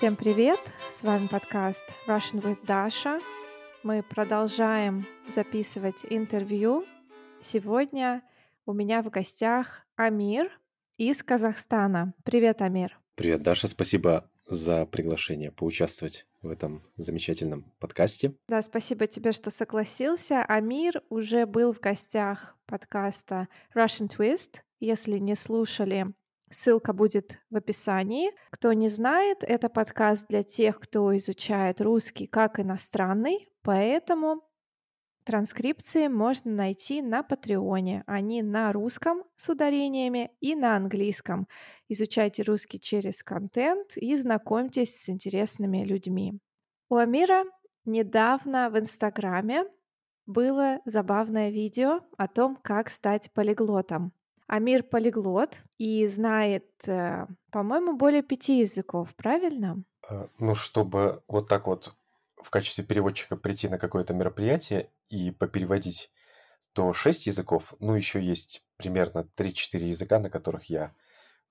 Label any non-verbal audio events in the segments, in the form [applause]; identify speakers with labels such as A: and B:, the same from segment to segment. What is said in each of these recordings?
A: Всем привет! С вами подкаст Russian with Dasha. Мы продолжаем записывать интервью. Сегодня у меня в гостях Амир из Казахстана. Привет, Амир.
B: Привет, Даша. Спасибо за приглашение поучаствовать в этом замечательном подкасте.
A: Да, спасибо тебе, что согласился. Амир уже был в гостях подкаста Russian Twist. Если не слушали, ссылка будет в описании. Кто не знает, это подкаст для тех, кто изучает русский как иностранный, поэтому Транскрипции можно найти на Патреоне. Они на русском с ударениями и на английском. Изучайте русский через контент и знакомьтесь с интересными людьми. У Амира недавно в Инстаграме было забавное видео о том, как стать полиглотом. Амир полиглот и знает, э, по-моему, более пяти языков, правильно?
B: А, ну, чтобы вот так вот в качестве переводчика прийти на какое-то мероприятие и попереводить, то 6 языков, ну, еще есть примерно 3-4 языка, на которых я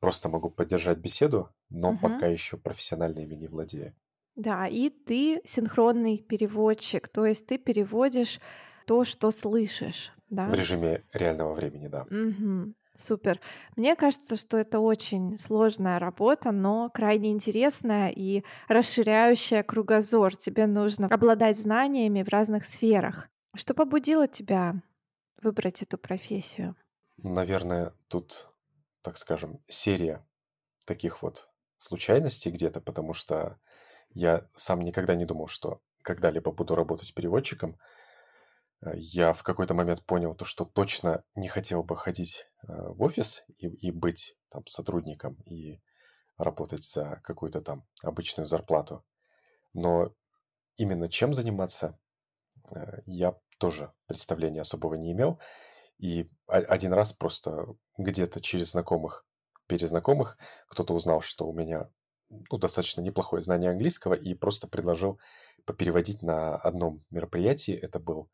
B: просто могу поддержать беседу, но угу. пока еще профессионально ими не владею.
A: Да, и ты синхронный переводчик, то есть ты переводишь то, что слышишь, да?
B: В режиме реального времени, да.
A: Угу. Супер. Мне кажется, что это очень сложная работа, но крайне интересная и расширяющая кругозор. Тебе нужно обладать знаниями в разных сферах. Что побудило тебя выбрать эту профессию?
B: Наверное, тут, так скажем, серия таких вот случайностей где-то, потому что я сам никогда не думал, что когда-либо буду работать переводчиком. Э, я в какой-то момент понял то, что точно не хотел бы ходить в офис и, и быть там сотрудником и работать за какую-то там обычную зарплату. Но именно чем заниматься, э, я тоже представления особого не имел. И один раз просто где-то через знакомых, перезнакомых, кто-то узнал, что у меня ну, достаточно неплохое знание английского и просто предложил попереводить на одном мероприятии. Это был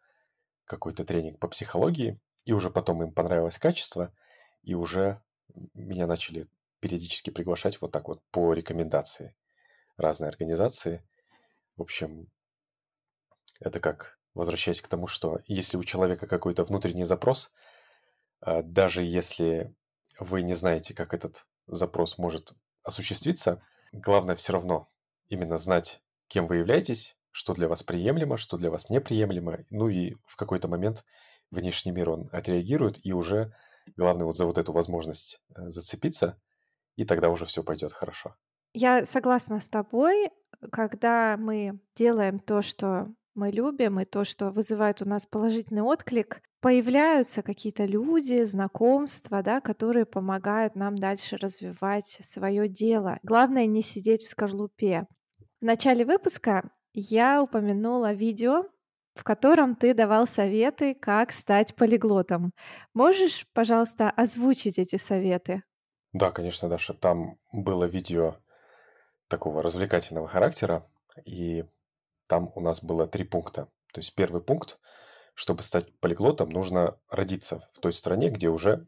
B: какой-то тренинг по психологии, и уже потом им понравилось качество, и уже меня начали периодически приглашать вот так вот по рекомендации разные организации. В общем, это как, возвращаясь к тому, что если у человека какой-то внутренний запрос, а, даже если вы не знаете, как этот запрос может осуществиться, главное все равно именно знать, кем вы являетесь, что для вас приемлемо, что для вас неприемлемо. Ну и в какой-то момент внешний мир, он отреагирует, и уже главное вот за вот эту возможность э, зацепиться, и тогда уже все пойдет хорошо.
A: Я согласна с тобой, когда мы делаем то, что мы любим, и то, что вызывает у нас положительный отклик, появляются какие-то люди, знакомства, да, которые помогают нам дальше развивать свое дело. Главное не сидеть в скорлупе. В начале выпуска я упомянула видео, в котором ты давал советы, как стать полиглотом. Можешь, пожалуйста, озвучить эти советы?
B: Да, конечно, Даша. Там было видео такого развлекательного характера, и там у нас было три пункта. То есть первый пункт, чтобы стать полиглотом, нужно родиться в той стране, где уже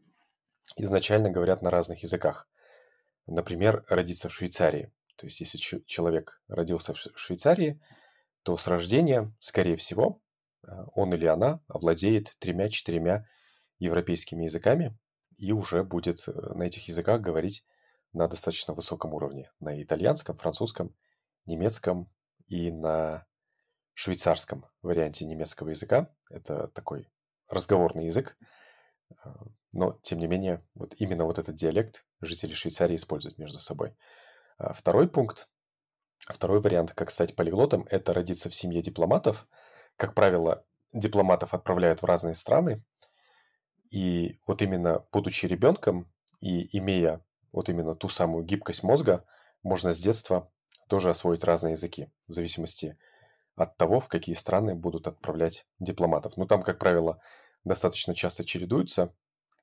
B: изначально говорят на разных языках. Например, родиться в Швейцарии. То есть, если человек родился в Швейцарии, то с рождения, скорее всего, а, он или она овладеет тремя-четырьмя европейскими языками и уже будет э, на этих языках говорить на достаточно высоком уровне. На итальянском, французском, немецком и на швейцарском варианте немецкого языка. Это такой разговорный язык, а, но, тем не менее, вот именно вот этот диалект жители Швейцарии используют между собой. А второй пункт, второй вариант, как стать полиглотом, это родиться в семье дипломатов. Как правило, дипломатов отправляют в разные страны. И вот именно будучи ребенком и имея вот именно ту самую гибкость мозга, можно с детства тоже освоить разные языки, в зависимости от того, в какие страны будут отправлять дипломатов. Ну, там, как правило, достаточно часто чередуются.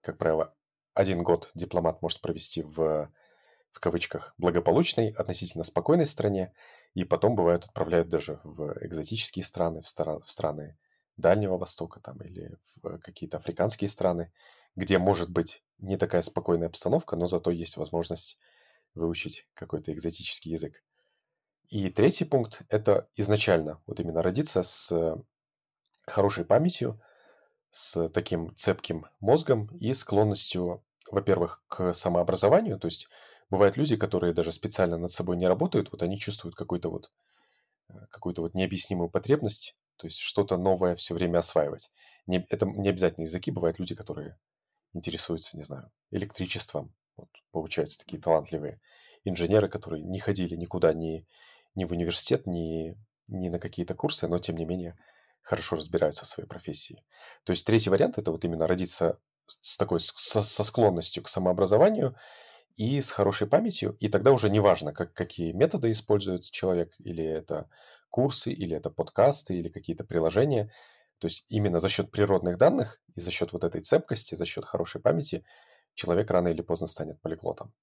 B: Как правило, один год дипломат может провести в в кавычках, благополучной, относительно спокойной стране, и потом, бывают, отправляют даже в экзотические страны, в, стра- в страны Дальнего Востока там, или в какие-то африканские страны, где может быть не такая спокойная обстановка, но зато есть возможность выучить какой-то экзотический язык. И третий пункт – это изначально вот именно родиться с хорошей памятью, с таким цепким мозгом и склонностью, во-первых, к самообразованию. То есть бывают люди, которые даже специально над собой не работают, вот они чувствуют какой-то вот э, какую-то вот необъяснимую потребность, то есть что-то новое все время осваивать. Не, это не обязательно языки, бывают люди, которые интересуются, не знаю, электричеством, вот, получаются такие талантливые инженеры, которые не ходили никуда, ни, ни в университет, ни, ни на какие-то курсы, но тем не менее хорошо разбираются в своей профессии. То есть третий вариант – это вот именно родиться с такой, со, со склонностью к самообразованию и с хорошей памятью, и тогда уже неважно, как, какие методы использует человек, или это курсы, или это подкасты, или какие-то приложения. То есть именно за счет природных данных и за счет вот этой цепкости, за счет хорошей памяти человек рано или поздно станет полиглотом.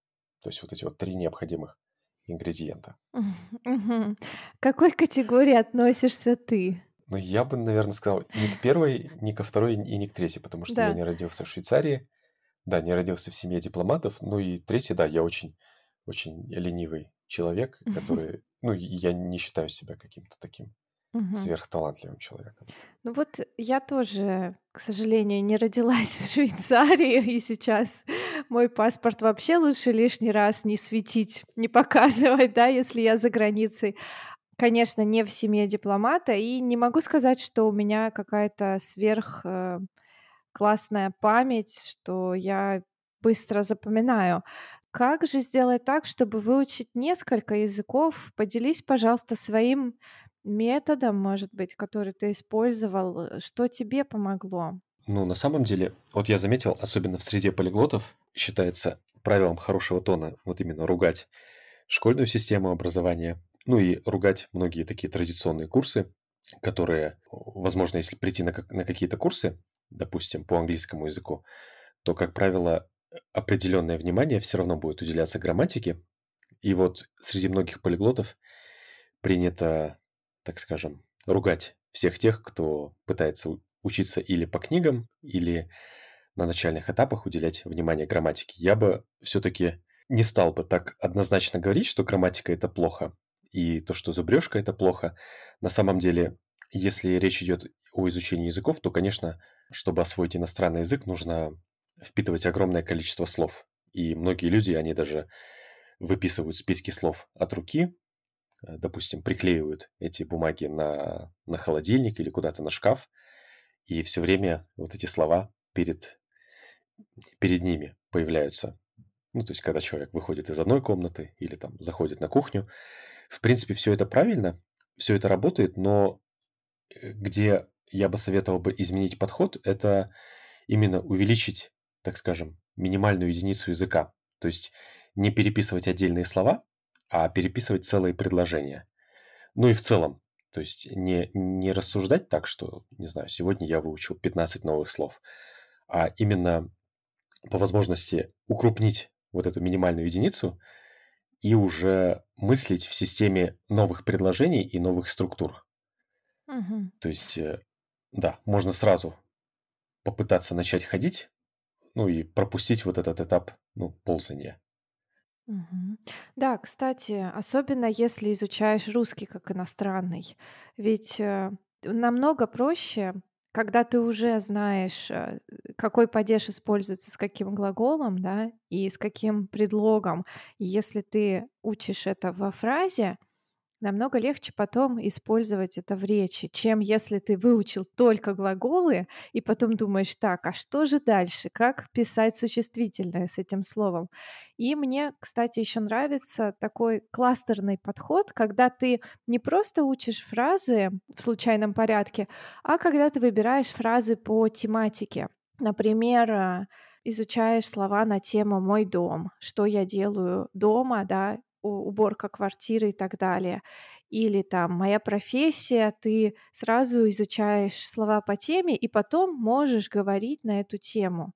B: То есть вот эти вот три необходимых ингредиента. [laughs]
A: К какой категории относишься ты?
B: Ну, я бы, наверное, сказал ни к первой, ни ко второй и ни к третьей, потому что я не родился в Швейцарии, да, не родился в семье дипломатов. Ну и третий, да, я очень, очень ленивый человек, который, ну, я не считаю себя каким-то таким
A: Мгм.
B: сверхталантливым человеком.
A: Ну вот я тоже, к сожалению, не родилась [laughs] в Швейцарии, и сейчас мой паспорт вообще лучше лишний раз не светить, не показывать, да, если я за границей. Конечно, не в семье дипломата, и не могу сказать, что у меня какая-то сверх э, классная память, что я быстро запоминаю. Как же сделать так, чтобы выучить несколько языков? Поделись, пожалуйста, своим методом, может быть, который ты использовал. э, Что тебе помогло?
B: Ну, на самом деле, вот я заметил, особенно в среде полиглотов, считается правилом хорошего тона вот именно ругать школьную систему образования, ну и ругать многие такие традиционные курсы, которые, возможно, если прийти на, как- на какие-то курсы, допустим, по английскому языку, то, как правило, определенное внимание все равно будет уделяться грамматике. И вот среди многих полиглотов принято, так скажем, ругать всех тех, кто пытается учиться или по книгам, или на начальных этапах уделять внимание грамматике. Я бы все-таки не стал бы так однозначно говорить, что грамматика это плохо, и то, что зубрежка это плохо. На самом деле, если речь идет о изучении языков, то, конечно, чтобы освоить иностранный язык, нужно впитывать огромное количество слов. И многие люди, они даже выписывают списки слов от руки, э, допустим, приклеивают эти бумаги на, на холодильник или куда-то на шкаф, и все время вот эти слова перед, перед ними появляются. Ну, то есть, когда человек выходит из одной комнаты или там заходит на кухню. В принципе, все это правильно, все это работает, но э, где я бы советовал бы изменить подход, это именно увеличить, так скажем, минимальную единицу языка. То есть не переписывать отдельные слова, а переписывать целые предложения. Ну и в целом, то есть не, не рассуждать так, что, не знаю, сегодня я выучил 15 новых слов, а именно по возможности укрупнить вот эту минимальную единицу и уже мыслить в системе новых предложений и новых структур.
A: Мгм.
B: То есть, э, да, можно сразу попытаться начать ходить, ну и пропустить вот этот этап, ну, ползания.
A: Мгм. Да, кстати, особенно если изучаешь русский как иностранный. Ведь э, намного проще, когда ты уже знаешь, э, какой падеж используется с каким глаголом, да, и с каким предлогом. Если ты учишь это во фразе, намного легче потом использовать это в речи, чем если ты выучил только глаголы и потом думаешь, так, а что же дальше? Как писать существительное с этим словом? И мне, кстати, еще нравится такой кластерный подход, когда ты не просто учишь фразы в случайном порядке, а когда ты выбираешь фразы по тематике. Например, а, изучаешь слова на тему «мой дом», что я делаю дома, да, уборка квартиры и так далее. Или там «моя профессия», ты сразу изучаешь слова по теме и потом можешь говорить на эту тему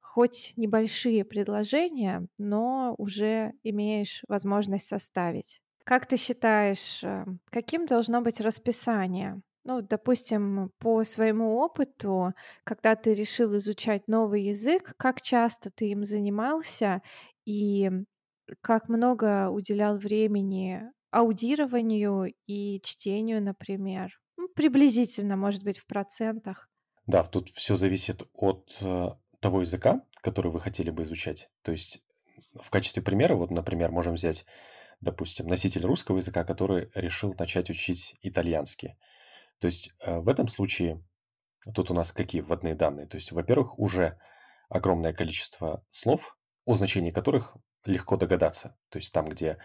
A: хоть небольшие предложения, но уже имеешь возможность составить. Как ты считаешь, э, каким должно быть расписание? Ну, допустим, по своему опыту, когда ты решил изучать новый язык, как часто ты им занимался и как много уделял времени аудированию и чтению, например? Ну, приблизительно, может быть, в процентах.
B: Да, тут все зависит от э, того языка, который вы хотели бы изучать. То есть в качестве примера, вот, например, можем взять, допустим, носитель русского языка, который решил начать учить итальянский. То есть э, в этом случае тут у нас какие вводные данные? То есть, во-первых, уже огромное количество слов, о значении которых легко догадаться. То есть там, где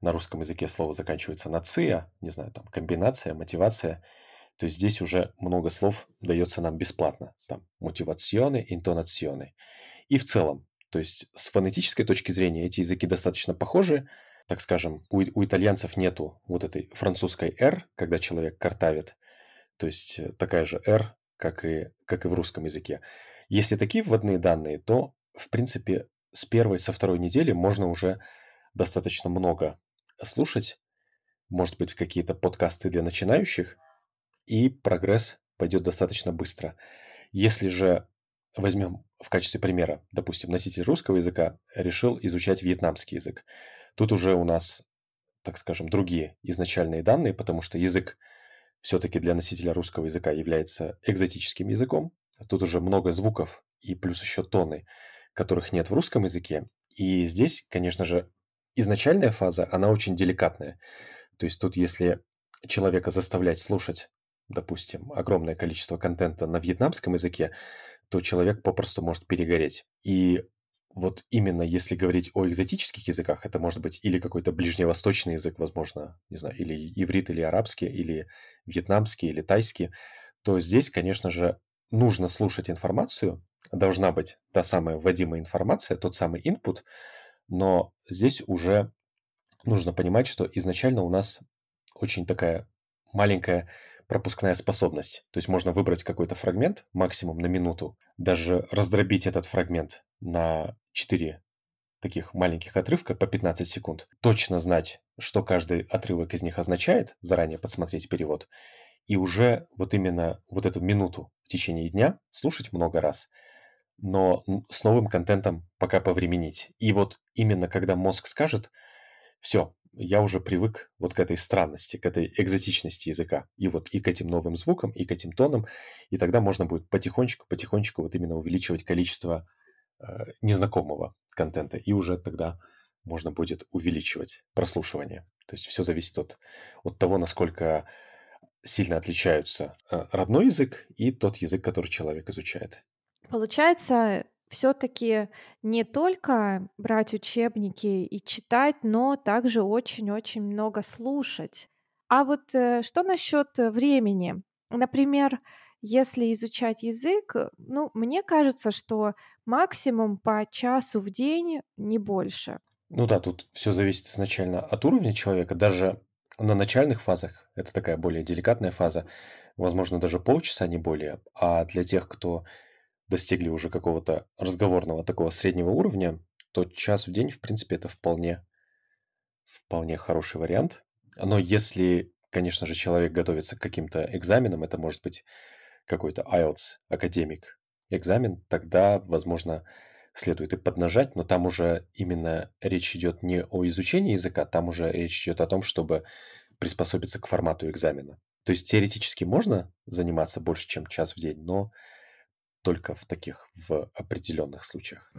B: на русском языке слово заканчивается на «ция», не знаю, там комбинация, мотивация, то есть здесь уже много слов дается нам бесплатно. Там мотивационы, интонационы. И в целом, то есть с фонетической точки зрения эти языки достаточно похожи. Так скажем, у, у итальянцев нету вот этой французской «р», когда человек картавит. То есть э, такая же «р», как и, как и в русском языке. Если такие вводные данные, то, в принципе, с первой, со второй недели можно уже достаточно много слушать. Может быть, какие-то подкасты для начинающих, и прогресс пойдет достаточно быстро. Если же возьмем в качестве примера, допустим, носитель русского языка решил изучать вьетнамский язык. Тут уже у нас, так скажем, другие изначальные данные, потому что язык все-таки для носителя русского языка является экзотическим языком. Тут уже много звуков и плюс еще тоны, которых нет в русском языке. И здесь, конечно же, изначальная фаза, она очень деликатная. То есть тут, если человека заставлять слушать, допустим, огромное количество контента на вьетнамском языке, то человек попросту может перегореть. И вот именно если говорить о экзотических языках, это может быть или какой-то ближневосточный язык, возможно, не знаю, или иврит, или арабский, или вьетнамский, или тайский, то здесь, конечно же, нужно слушать информацию, должна быть та самая вводимая информация, тот самый input, но здесь уже нужно понимать, что изначально у нас очень такая маленькая пропускная способность. То есть можно выбрать какой-то фрагмент максимум на минуту, даже раздробить этот фрагмент на 4 таких маленьких отрывка по 15 секунд, точно знать, что каждый отрывок из них означает, заранее подсмотреть перевод, и уже вот именно вот эту минуту в течение дня слушать много раз, но с новым контентом пока повременить. И вот именно когда мозг скажет, все, я уже привык вот к этой странности, к этой экзотичности языка. И вот и к этим новым звукам, и к этим тонам. И тогда можно будет потихонечку, потихонечку вот именно увеличивать количество э, незнакомого контента. И уже тогда можно будет увеличивать прослушивание. То есть все зависит от, от того, насколько сильно отличаются э, родной язык и тот язык, который человек изучает.
A: Получается, все-таки не только брать учебники и читать, но также очень-очень много слушать. А вот э, что насчет времени? Например, если изучать язык, э, ну, мне кажется, что максимум по часу в день, не больше.
B: Ну да, тут все зависит изначально от уровня человека. Даже на начальных фазах, это такая более деликатная фаза, возможно, даже полчаса, не более. А для тех, кто достигли уже какого-то разговорного такого среднего уровня, то час в день, в принципе, это вполне, вполне хороший вариант. Но если, конечно же, человек готовится к каким-то экзаменам, это может быть какой-то IELTS, академик экзамен, тогда, возможно, следует и поднажать, но там уже именно речь идет не о изучении языка, там уже речь идет о том, чтобы приспособиться к формату экзамена. То есть теоретически можно заниматься больше, чем час в день, но только в таких, в определенных случаях.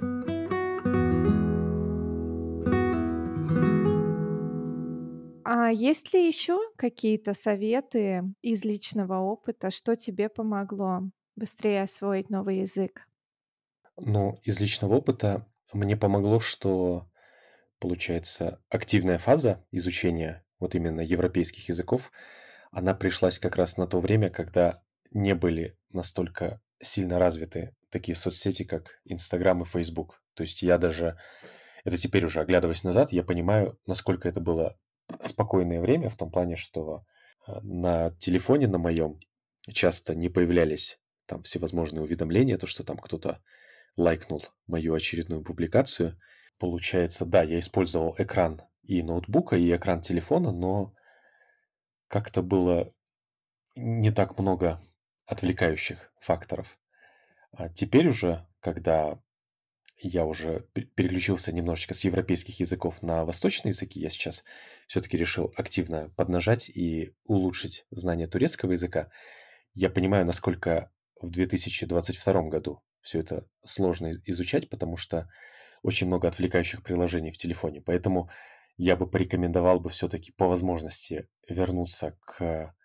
A: А есть ли еще какие-то советы из личного опыта, что тебе помогло быстрее освоить новый язык?
B: Ну, из личного опыта мне помогло, что, получается, активная фаза изучения вот именно европейских языков, она пришлась как раз на то время, когда не были настолько сильно развиты такие соцсети, как Инстаграм и Фейсбук. То есть я даже, это теперь уже оглядываясь назад, я понимаю, насколько это было спокойное время в том плане, что э, на телефоне на моем часто не появлялись там всевозможные уведомления, то, что там кто-то лайкнул мою очередную публикацию. Получается, да, я использовал экран и ноутбука, и экран телефона, но как-то было не так много отвлекающих факторов. А теперь уже, когда я уже переключился немножечко с европейских языков на восточные языки. Я сейчас все-таки решил активно поднажать и улучшить знание турецкого языка. Я понимаю, насколько в 2022 году все это сложно изучать, потому что очень много отвлекающих приложений в телефоне. Поэтому я бы порекомендовал бы все-таки по возможности вернуться к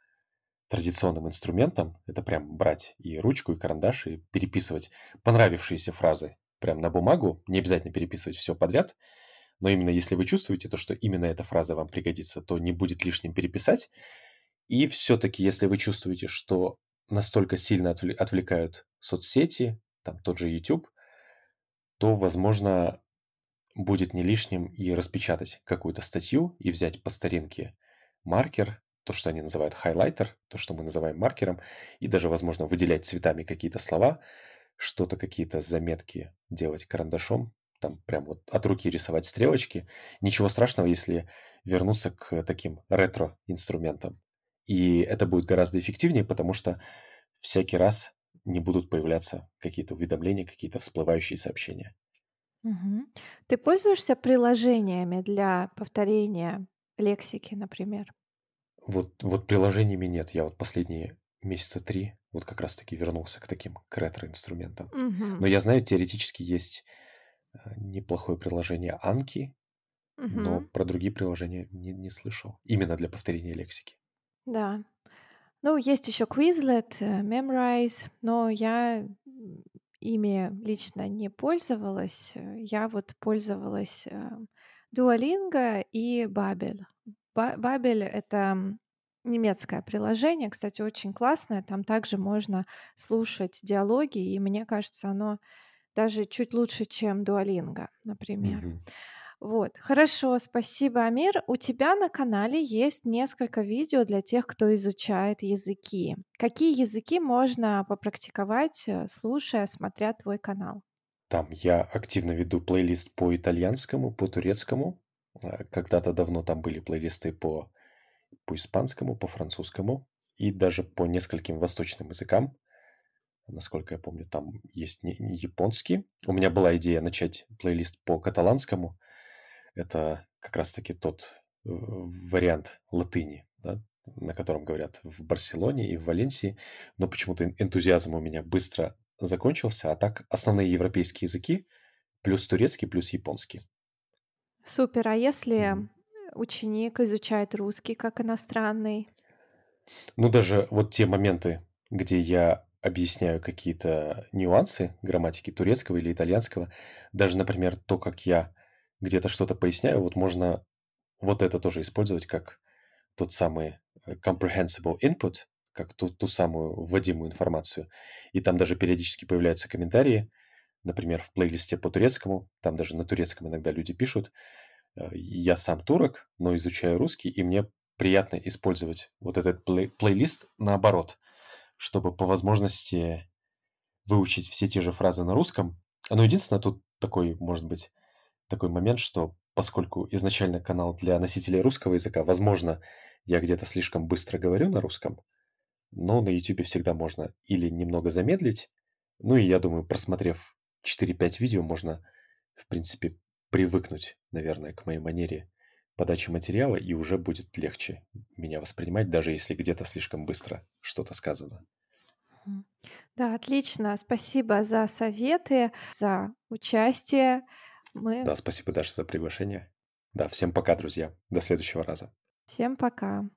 B: традиционным инструментам. Это прям брать и ручку, и карандаш, и переписывать понравившиеся фразы прям на бумагу, не обязательно переписывать все подряд, но именно если вы чувствуете то, что именно эта фраза вам пригодится, то не будет лишним переписать. И все-таки, если вы чувствуете, что настолько сильно отвлекают соцсети, там тот же YouTube, то, возможно, будет не лишним и распечатать какую-то статью и взять по старинке маркер, то, что они называют хайлайтер, то, что мы называем маркером, и даже, возможно, выделять цветами какие-то слова, что-то, какие-то заметки делать карандашом, там прям вот от руки рисовать стрелочки. Ничего страшного, если вернуться к таким ретро-инструментам. И это будет гораздо эффективнее, потому что всякий раз не будут появляться какие-то уведомления, какие-то всплывающие сообщения.
A: Мгм. Ты пользуешься приложениями для повторения лексики, например?
B: Вот, вот приложениями нет. Я вот последние месяца три вот как раз-таки вернулся к таким к ретро-инструментам. Но я знаю, теоретически есть э, неплохое приложение Анки, но про другие приложения не, не слышал. Именно для повторения лексики.
A: Да. Ну, есть еще Quizlet, э, Memrise, но я ими лично не пользовалась. Я вот пользовалась э, Duolingo и Babel. Babel — это немецкое приложение, кстати, очень классное. Там также можно слушать диалоги, и мне кажется, оно даже чуть лучше, чем Duolingo, например.
B: Мгм.
A: Вот, хорошо, спасибо, Амир. У тебя на канале есть несколько видео для тех, кто изучает языки. Какие языки можно попрактиковать, э, слушая, смотря твой канал?
B: Там я активно веду плейлист по итальянскому, по турецкому. А, когда-то давно там были плейлисты по по испанскому, по французскому и даже по нескольким восточным языкам. Насколько я помню, там есть японский. У меня была идея начать плейлист по каталанскому. Это как раз-таки тот э, вариант латыни, да, на котором говорят в Барселоне и в Валенсии. Но почему-то энтузиазм у меня быстро закончился. А так основные европейские языки плюс турецкий, плюс японский.
A: Супер. А если ученик изучает русский как иностранный.
B: Ну, даже вот те моменты, где я объясняю какие-то нюансы грамматики турецкого или итальянского, даже, например, то, как я где-то что-то поясняю, вот можно вот это тоже использовать как тот самый э, comprehensible input, как ту, ту самую вводимую информацию. И там даже периодически появляются комментарии, например, в плейлисте по турецкому, там даже на турецком иногда люди пишут, Э, я сам турок, но изучаю русский, и мне приятно использовать вот этот плей плейлист наоборот, чтобы по возможности выучить все те же фразы на русском. Но единственное, тут такой, может быть, такой момент, что поскольку изначально канал для носителей русского языка, возможно, я где-то слишком быстро говорю на русском, но на YouTube всегда можно или немного замедлить, ну и я думаю, просмотрев 4-5 видео, можно, в принципе, привыкнуть, наверное, к моей манере подачи материала, и уже будет легче меня воспринимать, даже если где-то слишком быстро что-то сказано.
A: Да, отлично. Спасибо за советы, за участие.
B: Мы... Да, спасибо, Даша, за приглашение. Да, всем пока, друзья. До следующего раза.
A: Всем пока.